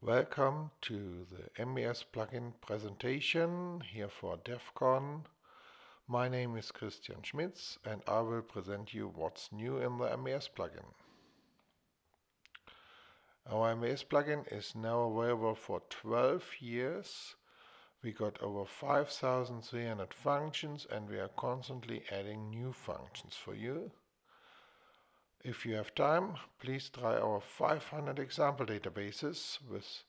Welcome to the MBS plugin presentation here for DevCon. My name is Christian Schmitz and I will present you what's new in the MBS plugin. Our MBS plugin is now available for 12 years. We got over 5300 functions and we are constantly adding new functions for you. If you have time, please try our 500 example databases with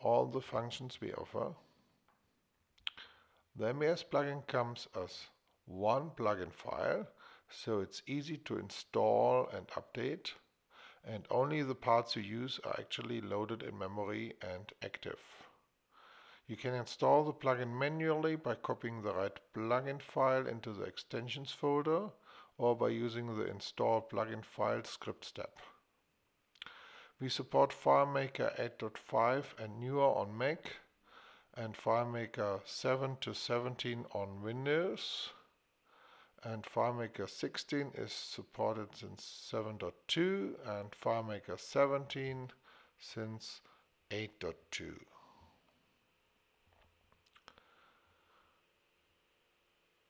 all the functions we offer. The MBS plugin comes as one plugin file, so it's easy to install and update, and only the parts you use are actually loaded in memory and active. You can install the plugin manually by copying the right plugin file into the extensions folder or by using the install plugin file script step. We support FileMaker 8.5 and newer on Mac and FileMaker 7 to 17 on Windows and FileMaker 16 is supported since 7.2 and FileMaker 17 since 8.2.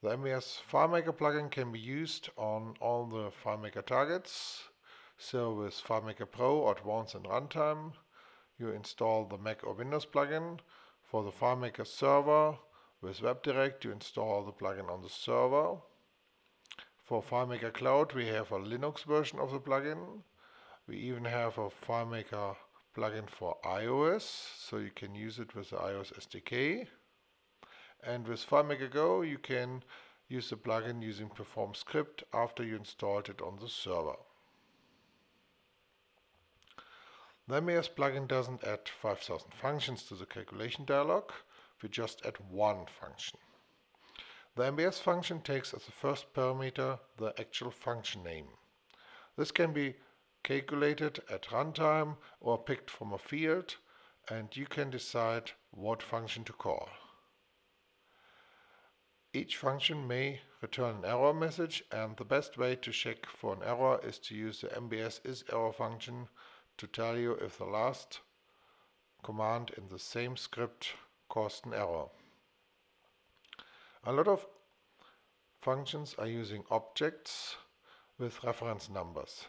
The MBS FileMaker plugin can be used on all the FileMaker targets. So with FileMaker Pro, Advanced and Runtime, you install the Mac or Windows plugin. For the FileMaker server, with WebDirect, you install the plugin on the server. For FileMaker Cloud, we have a Linux version of the plugin. We even have a FileMaker plugin for iOS, so you can use it with the iOS SDK. And with FileMaker Go, you can use the plugin using Perform Script after you installed it on the server. The MBS plugin doesn't add 5000 functions to the calculation dialog, we just add one function. The MBS function takes as the first parameter the actual function name. This can be calculated at runtime or picked from a field and you can decide what function to call. Each function may return an error message and the best way to check for an error is to use the MBS isError function to tell you if the last command in the same script caused an error. A lot of functions are using objects with reference numbers.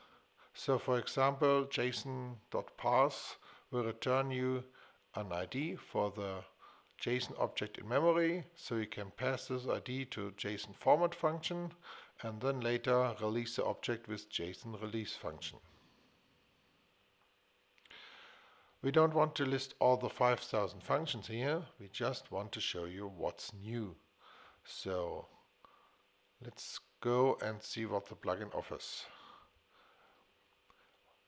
So for example, json.parse will return you an ID for the JSON object in memory, so you can pass this ID to JSON format function and then later release the object with JSON release function. We don't want to list all the 5000 functions here, we just want to show you what's new. So let's go and see what the plugin offers.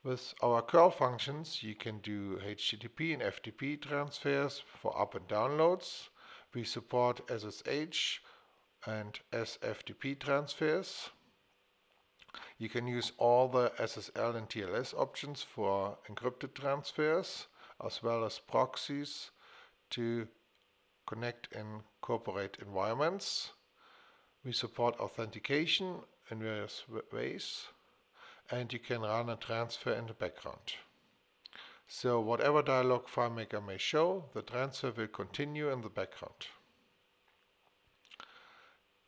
With our curl functions, you can do HTTP and FTP transfers for up and downloads. We support SSH and SFTP transfers. You can use all the SSL and TLS options for encrypted transfers, as well as proxies to connect in corporate environments. We support authentication in various ways and you can run a transfer in the background. So whatever dialog FileMaker may show, the transfer will continue in the background.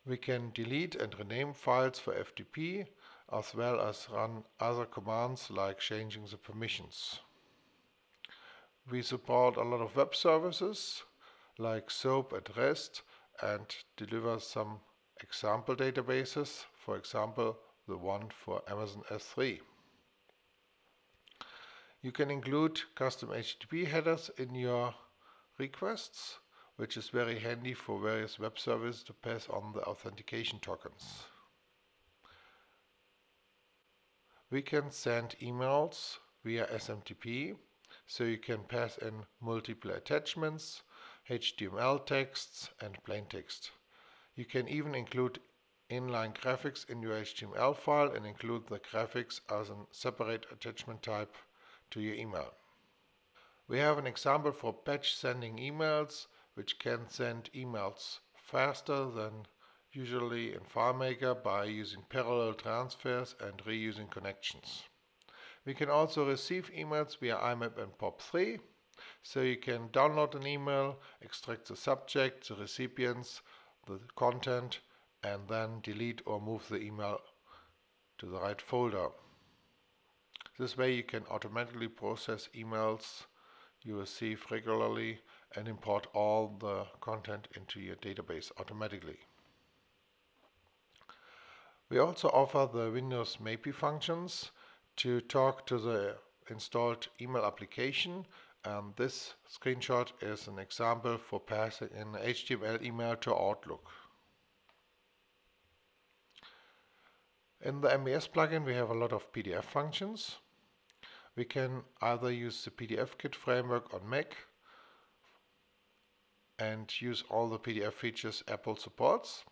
We can delete and rename files for FTP as well as run other commands like changing the permissions. We support a lot of web services like SOAP and REST and deliver some example databases, for example the one for Amazon S3. You can include custom HTTP headers in your requests, which is very handy for various web services to pass on the authentication tokens. We can send emails via SMTP, so you can pass in multiple attachments, HTML texts and plain text. You can even include inline graphics in your HTML file and include the graphics as a separate attachment type to your email. We have an example for batch sending emails which can send emails faster than usually in FileMaker by using parallel transfers and reusing connections. We can also receive emails via IMAP and POP3 So you can download an email, extract the subject, the recipients, the content, and then delete or move the email to the right folder. This way you can automatically process emails you receive regularly and import all the content into your database automatically. We also offer the Windows MAPI functions to talk to the installed email application and this screenshot is an example for passing an HTML email to Outlook. In the MBS plugin we have a lot of PDF functions. We can either use the PDFKit framework on Mac and use all the PDF features Apple supports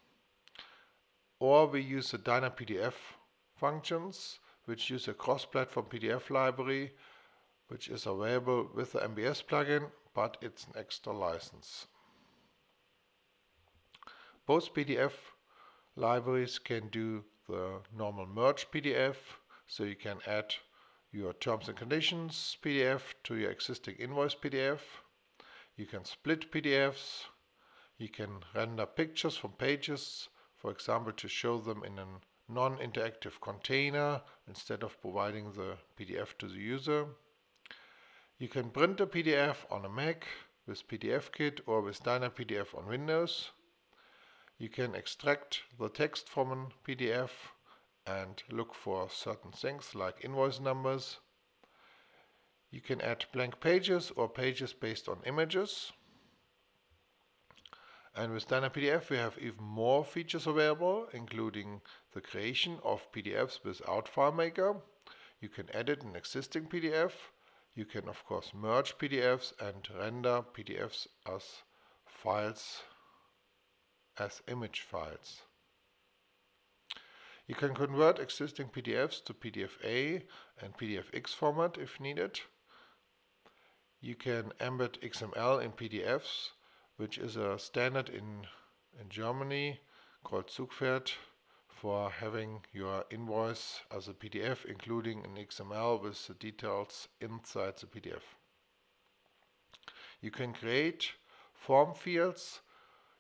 or we use the DynaPDF functions which use a cross-platform PDF library which is available with the MBS plugin but it's an extra license. Both PDF libraries can do the normal merge PDF so you can add your terms and conditions PDF to your existing invoice PDF. You can split PDFs. You can render pictures from pages, for example, to show them in a non-interactive container instead of providing the PDF to the user. You can print a PDF on a Mac with PDFKit or with DynaPDF on Windows. You can extract the text from a PDF and look for certain things like invoice numbers. You can add blank pages or pages based on images. And with DynaPDF we have even more features available, including the creation of PDFs without FileMaker. You can edit an existing PDF. You can of course merge PDFs and render PDFs as files, as image files. You can convert existing PDFs to PDF-A and PDF-X format if needed. You can embed XML in PDFs, which is a standard in, in Germany called ZUGFeRD for having your invoice as a PDF, including an XML with the details inside the PDF. You can create form fields,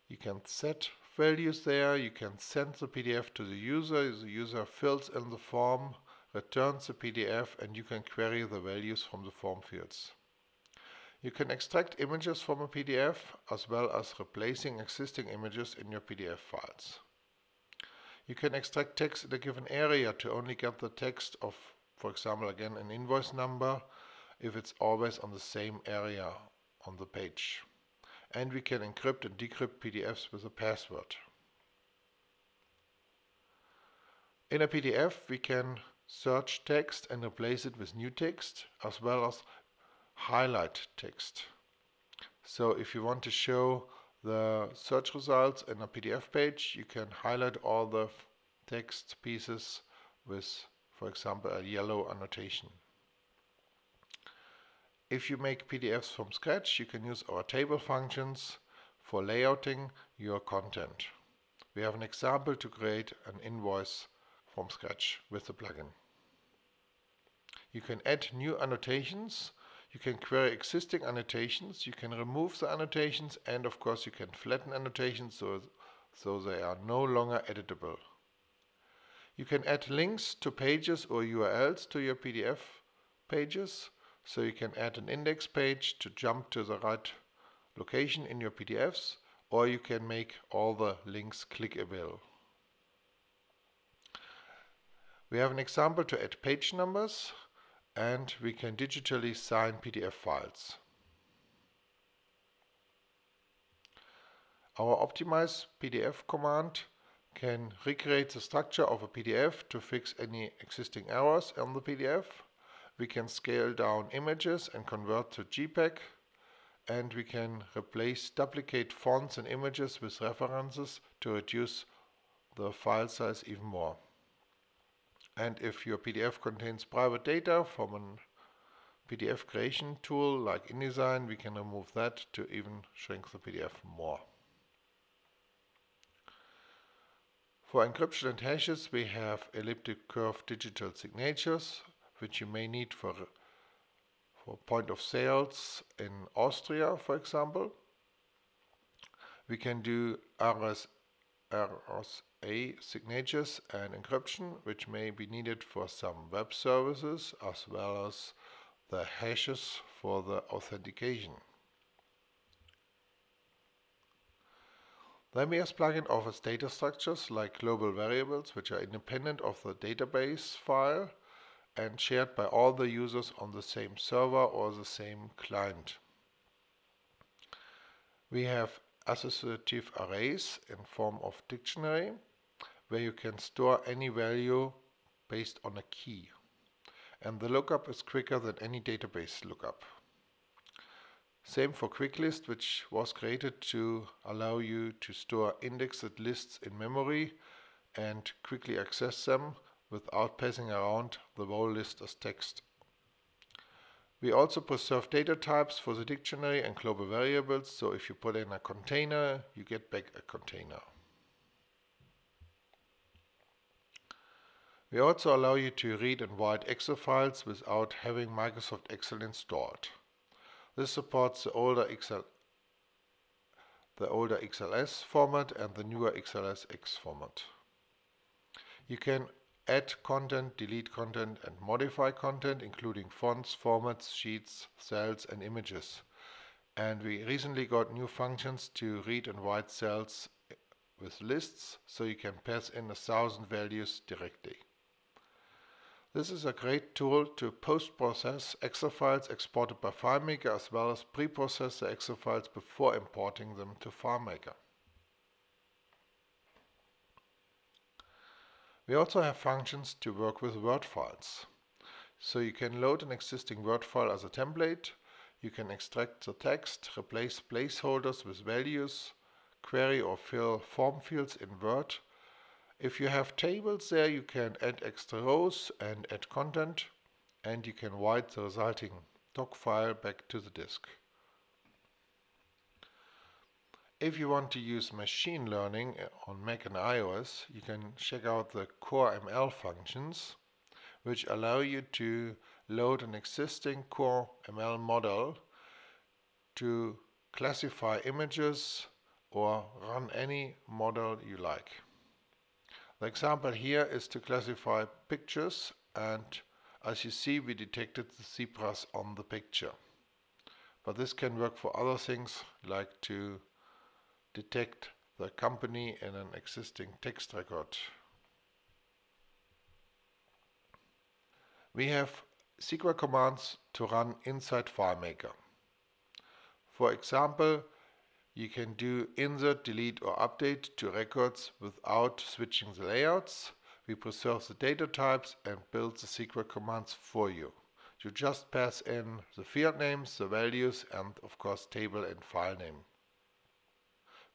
you can set values there. You can send the PDF to the user. The user fills in the form, returns the PDF, and you can query the values from the form fields. You can extract images from a PDF as well as replacing existing images in your PDF files. You can extract text in a given area to only get the text of, for example, again an invoice number if it's always on the same area on the page and we can encrypt and decrypt PDFs with a password. In a PDF we can search text and replace it with new text as well as highlight text. So if you want to show the search results in a PDF page you can highlight all the text pieces with for example a yellow annotation. If you make PDFs from scratch, you can use our table functions for layouting your content. We have an example to create an invoice from scratch with the plugin. You can add new annotations, you can query existing annotations, you can remove the annotations and of course you can flatten annotations so, so they are no longer editable. You can add links to pages or URLs to your PDF pages so you can add an index page to jump to the right location in your PDFs or you can make all the links clickable. We have an example to add page numbers and we can digitally sign PDF files. Our optimize PDF command can recreate the structure of a PDF to fix any existing errors on the PDF we can scale down images and convert to JPEG and we can replace duplicate fonts and images with references to reduce the file size even more. And if your PDF contains private data from a PDF creation tool like InDesign, we can remove that to even shrink the PDF more. For encryption and hashes, we have elliptic curve digital signatures which you may need for, for point of sales in Austria, for example. We can do RS, RSA signatures and encryption, which may be needed for some web services, as well as the hashes for the authentication. The MBS plugin offers data structures like global variables, which are independent of the database file and shared by all the users on the same server or the same client. We have associative arrays in form of dictionary where you can store any value based on a key and the lookup is quicker than any database lookup. Same for QuickList, which was created to allow you to store indexed lists in memory and quickly access them without passing around the whole list as text. We also preserve data types for the dictionary and global variables, so if you put in a container, you get back a container. We also allow you to read and write Excel files without having Microsoft Excel installed. This supports the older Excel the older XLS format and the newer XLSX format. You can add content, delete content and modify content including fonts, formats, sheets, cells and images. And we recently got new functions to read and write cells with lists so you can pass in a thousand values directly. This is a great tool to post-process Excel files exported by FileMaker as well as pre-process the Excel files before importing them to FileMaker. We also have functions to work with Word files. So you can load an existing Word file as a template, you can extract the text, replace placeholders with values, query or fill form fields in Word, if you have tables there, you can add extra rows and add content, and you can write the resulting doc file back to the disk. If you want to use machine learning eh, on Mac and iOS, you can check out the Core ML functions, which allow you to load an existing Core ML model to classify images or run any model you like. The example here is to classify pictures and as you see we detected the zebras on the picture. But this can work for other things like to detect the company in an existing text record. We have SQL commands to run inside FileMaker. For example, you can do insert, delete or update to records without switching the layouts. We preserve the data types and build the SQL commands for you. You just pass in the field names, the values and of course table and file name.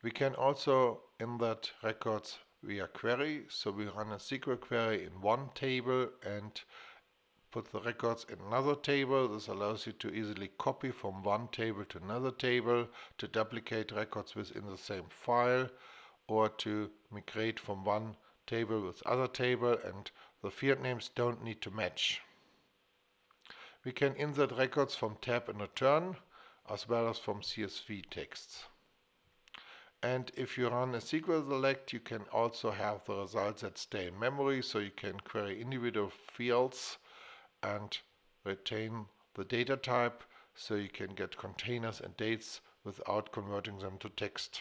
We can also insert records via query, so we run a SQL query in one table and put the records in another table. This allows you to easily copy from one table to another table, to duplicate records within the same file, or to migrate from one table with other table and the field names don't need to match. We can insert records from tab and return as well as from CSV texts. And if you run a SQL select, you can also have the results that stay in memory, so you can query individual fields and retain the data type so you can get containers and dates without converting them to text.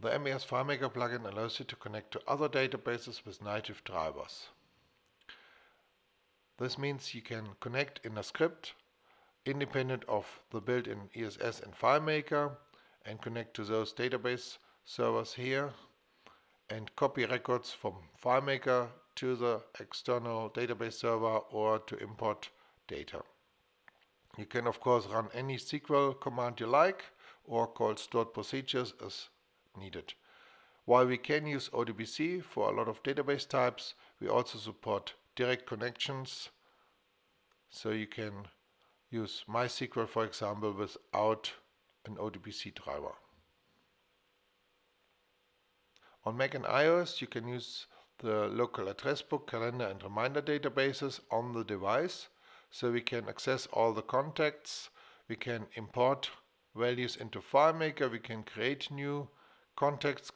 The MBS FileMaker plugin allows you to connect to other databases with native drivers. This means you can connect in a script independent of the built-in ESS and FileMaker and connect to those database servers here and copy records from FileMaker to the external database server or to import data. You can of course run any SQL command you like or call stored procedures as needed. While we can use ODBC for a lot of database types, we also support direct connections so you can use MySQL for example without an ODBC driver. On Mac and iOS you can use the local address book, calendar and reminder databases on the device. so we can access all the contacts, we can import values into FileMaker, we can create new contacts,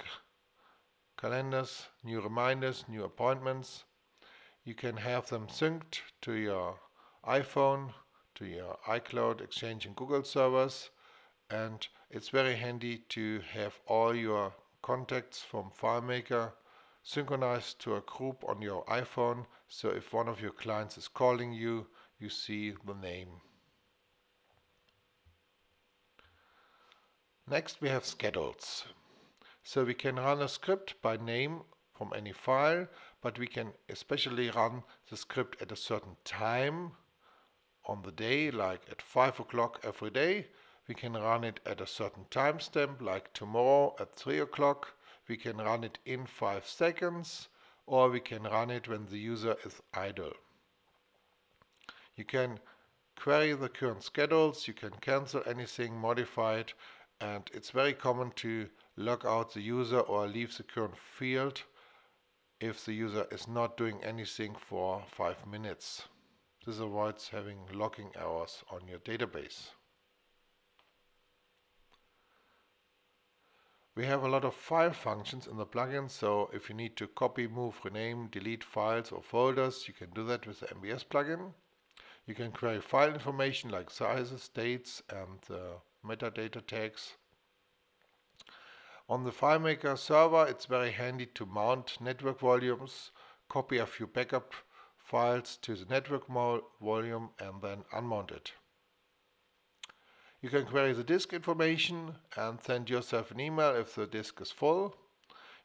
calendars, new reminders, new appointments. You can have them synced to your iPhone, to your iCloud, Exchange and Google servers and it's very handy to have all your contacts from FileMaker synchronized to a group on your iPhone so if one of your clients is calling you you see the name. Next we have schedules. So we can run a script by name from any file but we can especially run the script at a certain time on the day like at 5 o'clock every day we can run it at a certain timestamp like tomorrow at 3 o'clock. We can run it in 5 seconds or we can run it when the user is idle. You can query the current schedules, you can cancel anything, modify it and it's very common to log out the user or leave the current field if the user is not doing anything for 5 minutes. This avoids having logging errors on your database. We have a lot of file functions in the plugin, so if you need to copy, move, rename, delete files or folders, you can do that with the MBS plugin. You can query file information like sizes, dates and uh, metadata tags. On the FileMaker server, it's very handy to mount network volumes, copy a few backup files to the network volume and then unmount it. You can query the disk information and send yourself an email if the disk is full.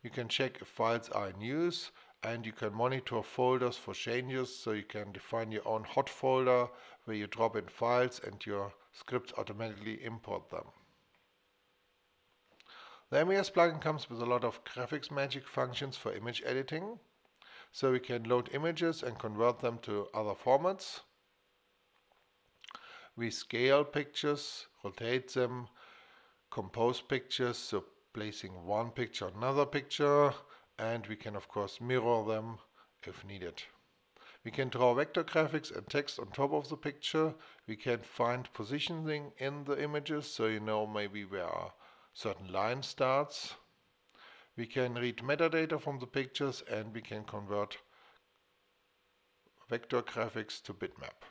You can check if files are in use and you can monitor folders for changes so you can define your own hot folder where you drop in files and your scripts automatically import them. The MBS plugin comes with a lot of GraphicsMagick functions for image editing. So we can load images and convert them to other formats. We scale pictures, rotate them, compose pictures, so placing one picture on another picture, and we can of course mirror them if needed. We can draw vector graphics and text on top of the picture. We can find positioning in the images, so you know maybe where a certain line starts. We can read metadata from the pictures and we can convert vector graphics to bitmap.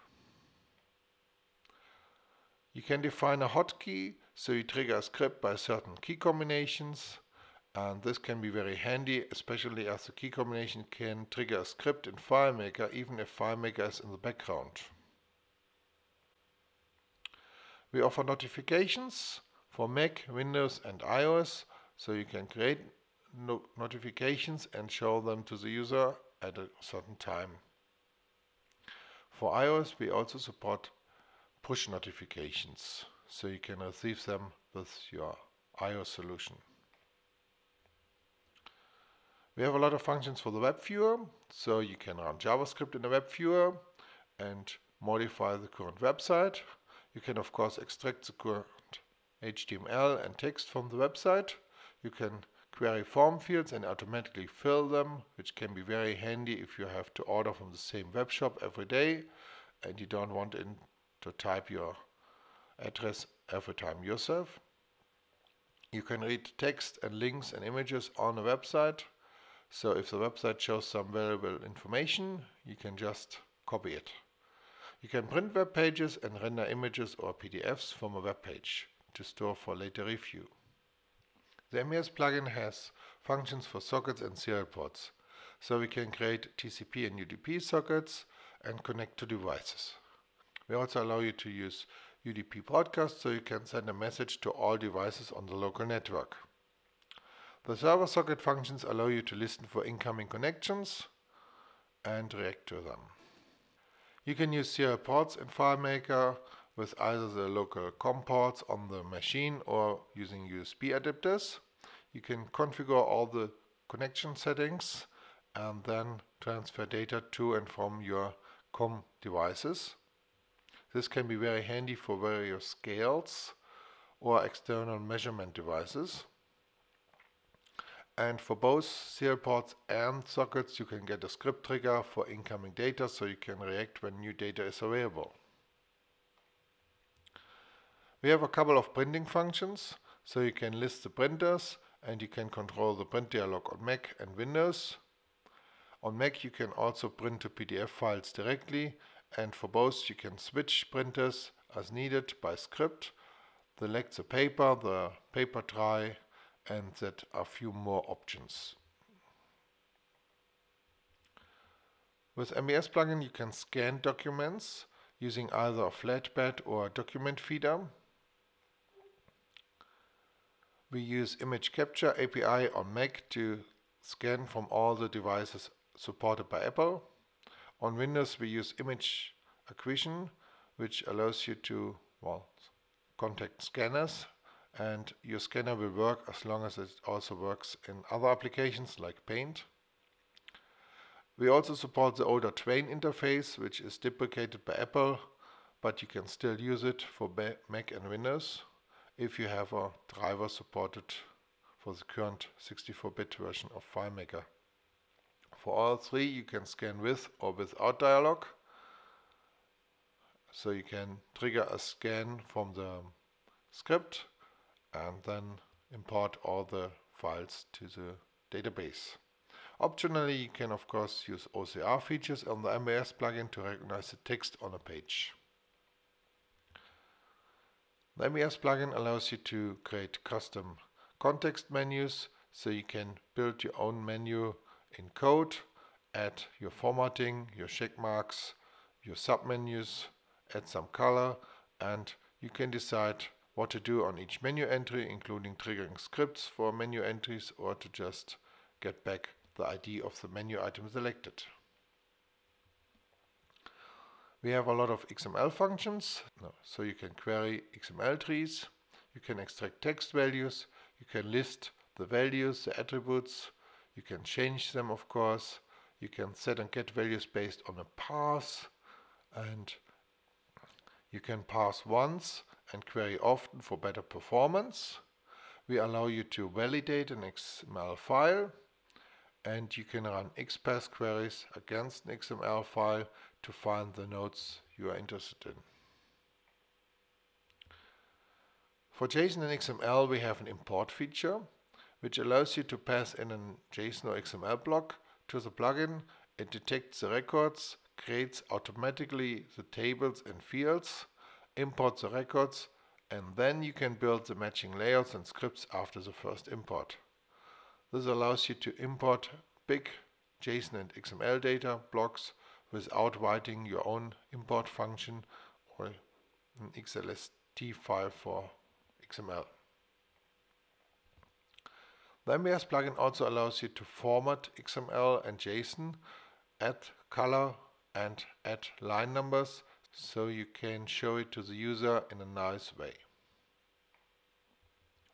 You can define a hotkey, so you trigger a script by certain key combinations. And this can be very handy, especially as the key combination can trigger a script in FileMaker, even if FileMaker is in the background. We offer notifications for Mac, Windows and iOS, so you can create no notifications and show them to the user at a certain time. For iOS we also support push notifications so you can receive them with your iOS solution. We have a lot of functions for the web viewer, so you can run JavaScript in the web viewer and modify the current website. You can of course extract the current HTML and text from the website. You can query form fields and automatically fill them, which can be very handy if you have to order from the same web shop every day and you don't want in to type your address every time yourself. You can read text and links and images on the website. So if the website shows some valuable information, you can just copy it. You can print web pages and render images or PDFs from a web page to store for later review. The MBS plugin has functions for sockets and serial ports, so we can create TCP and UDP sockets and connect to devices. We also allow you to use UDP broadcast so you can send a message to all devices on the local network. The server socket functions allow you to listen for incoming connections and react to them. You can use serial ports in FileMaker with either the local COM ports on the machine or using USB adapters. You can configure all the connection settings and then transfer data to and from your COM devices. This can be very handy for various scales or external measurement devices. and for both serial ports and sockets you can get a script trigger for incoming data so you can react when new data is available. We have a couple of printing functions so you can list the printers and you can control the print dialog on Mac and Windows. On Mac you can also print to PDF files directly and for both you can switch printers as needed by script, select the paper, the paper tray and set a few more options. With MBS plugin you can scan documents using either a flatbed or a document feeder. We use image capture API on Mac to scan from all the devices supported by Apple. On Windows we use image acquisition which allows you to well, contact scanners and your scanner will work as long as it also works in other applications like Paint. We also support the older Twain interface which is deprecated by Apple but you can still use it for Mac and Windows if you have a driver supported for the current 64-bit version of FileMaker. For all three you can scan with or without dialog so you can trigger a scan from the script and then import all the files to the database. Optionally, you can of course use OCR features on the MBS plugin to recognize the text on a page. The MBS plugin allows you to create custom context menus so you can build your own menu in code, add your formatting, your check marks, your submenus, add some color and you can decide what to do on each menu entry, including triggering scripts for menu entries or to just get back the ID of the menu item selected. We have a lot of XML functions, so you can query XML trees, you can extract text values, you can list the values, the attributes, you can change them of course, you can set and get values based on a parse, and you can parse once and query often for better performance. We allow you to validate an XML file and you can run XPath queries against an XML file to find the nodes you are interested in. For JSON and XML we have an import feature which allows you to pass in a JSON or XML block to the plugin. It detects the records, creates automatically the tables and fields imports the records and then you can build the matching layouts and scripts after the first import. This allows you to import big JSON and XML data blocks without writing your own import function or an XLST file for XML. The MBS plugin also allows you to format XML and JSON, add color and add line numbers so you can show it to the user in a nice way.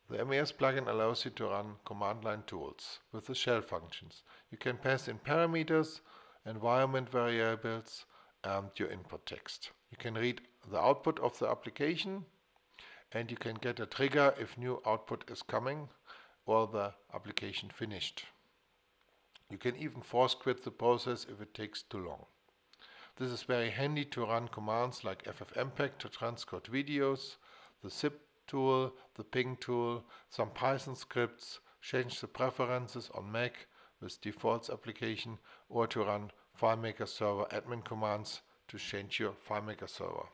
The MBS plugin allows you to run command line tools with the shell functions. You can pass in parameters, environment variables and your input text. You can read the output of the application and you can get a trigger if new output is coming or the application finished. You can even force quit the process if it takes too long. This is very handy to run commands like ffmpeg to transcode videos, the zip tool, the ping tool, some Python scripts, change the preferences on Mac with defaults application or to run FileMaker server admin commands to change your FileMaker server.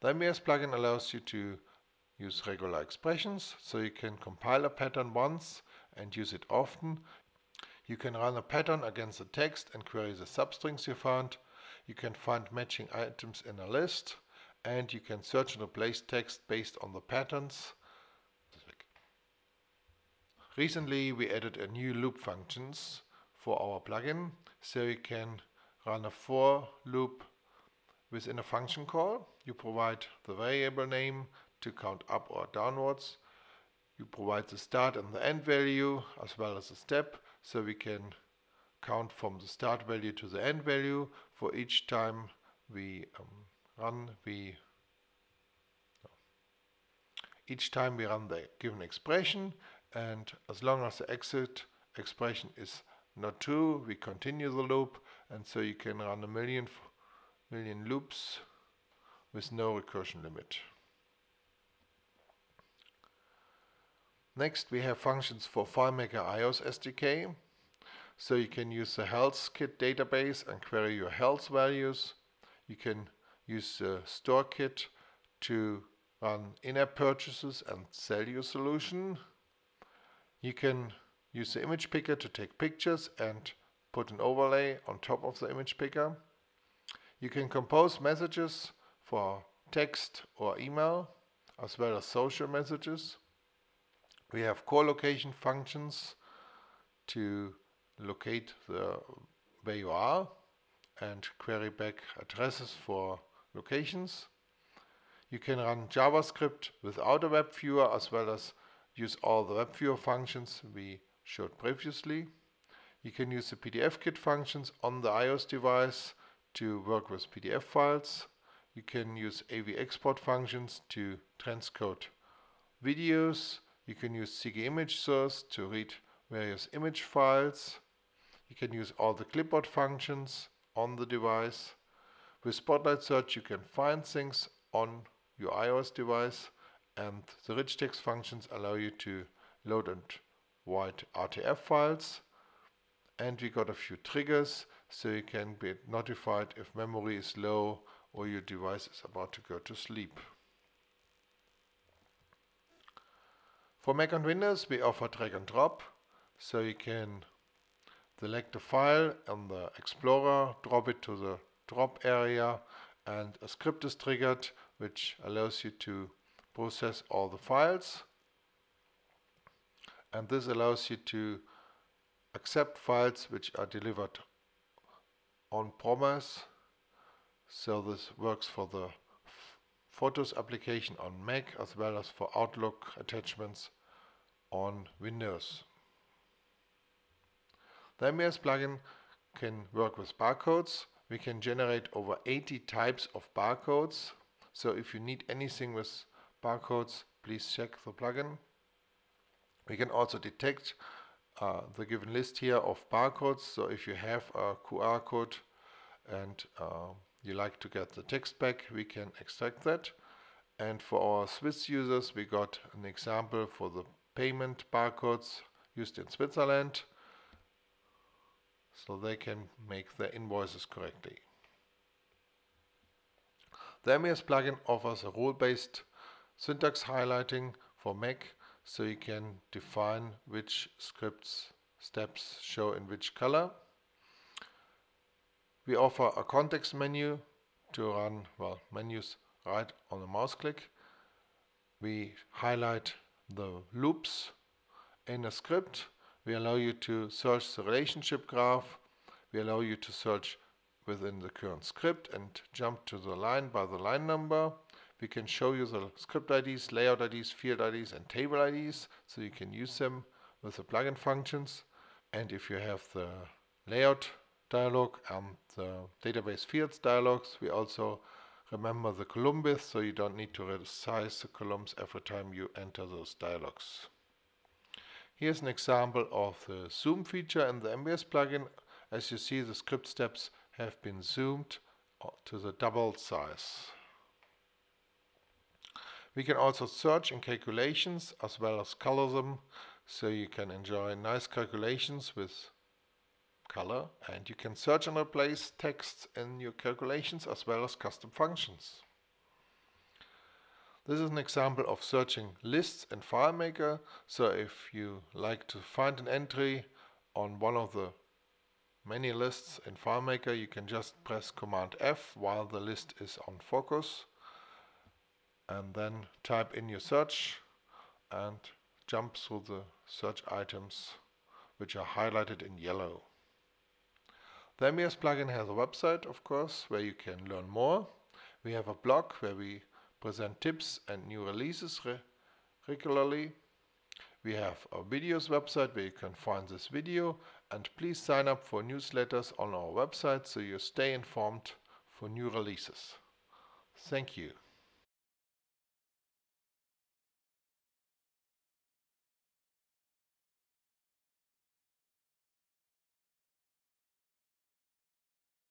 The MBS plugin allows you to use regular expressions, so you can compile a pattern once and use it often. You can run a pattern against the text and query the substrings you found. You can find matching items in a list and you can search and replace text based on the patterns. Recently we added a new loop functions for our plugin so you can run a for loop within a function call. You provide the variable name to count up or downwards. You provide the start and the end value as well as a step so we can count from the start value to the end value for each time we um, run we each time we run the given expression and as long as the exit expression is not true we continue the loop and so you can run a million million loops with no recursion limit. Next we have functions for FileMaker iOS SDK. So you can use the HealthKit database and query your health values. You can use the StoreKit to run in-app purchases and sell your solution. You can use the image picker to take pictures and put an overlay on top of the image picker. You can compose messages for text or email as well as social messages. We have CoreLocation functions to locate the where you are and query back addresses for locations. You can run JavaScript without a web viewer as well as use all the web viewer functions we showed previously. You can use the PDFKit functions on the iOS device to work with PDF files. You can use AV export functions to transcode videos. You can use CG image source to read various image files. You can use all the clipboard functions on the device. With Spotlight Search you can find things on your iOS device and the rich text functions allow you to load and write RTF files and we got a few triggers so you can be notified if memory is low or your device is about to go to sleep. For Mac and Windows we offer drag and drop so you can select a file on the Explorer, drop it to the drop area and a script is triggered which allows you to process all the files and this allows you to accept files which are delivered on promise. So this works for the Photos application on Mac as well as for Outlook attachments on Windows. The MBS plugin can work with barcodes. We can generate over 80 types of barcodes. So if you need anything with barcodes, please check the plugin. We can also detect uh, the given list here of barcodes. So if you have a QR code and uh, you like to get the text back, we can extract that. And for our Swiss users, we got an example for the payment barcodes used in Switzerland so they can make their invoices correctly. The MBS plugin offers a rule-based syntax highlighting for Mac so you can define which scripts steps show in which color. We offer a context menu to run well menus right on the mouse click. We highlight the loops in a script. We allow you to search the relationship graph. We allow you to search within the current script and jump to the line by the line number we can show you the script IDs, layout IDs, field IDs and table IDs so you can use them with the plugin functions and if you have the layout dialog and the database fields dialogs we also remember the column width so you don't need to resize the columns every time you enter those dialogs. Here's an example of the zoom feature in the MBS plugin. As you see the script steps have been zoomed uh, to the double size. We can also search in calculations as well as color them so you can enjoy nice calculations with color and you can search and replace texts in your calculations as well as custom functions. This is an example of searching lists in FileMaker. So if you like to find an entry on one of the many lists in FileMaker, you can just press Command F while the list is on focus and then type in your search and jump through the search items which are highlighted in yellow. The MBS plugin has a website of course where you can learn more. We have a blog where we present tips and new releases re regularly. We have a videos website where you can find this video and please sign up for newsletters on our website so you stay informed for new releases. Thank you.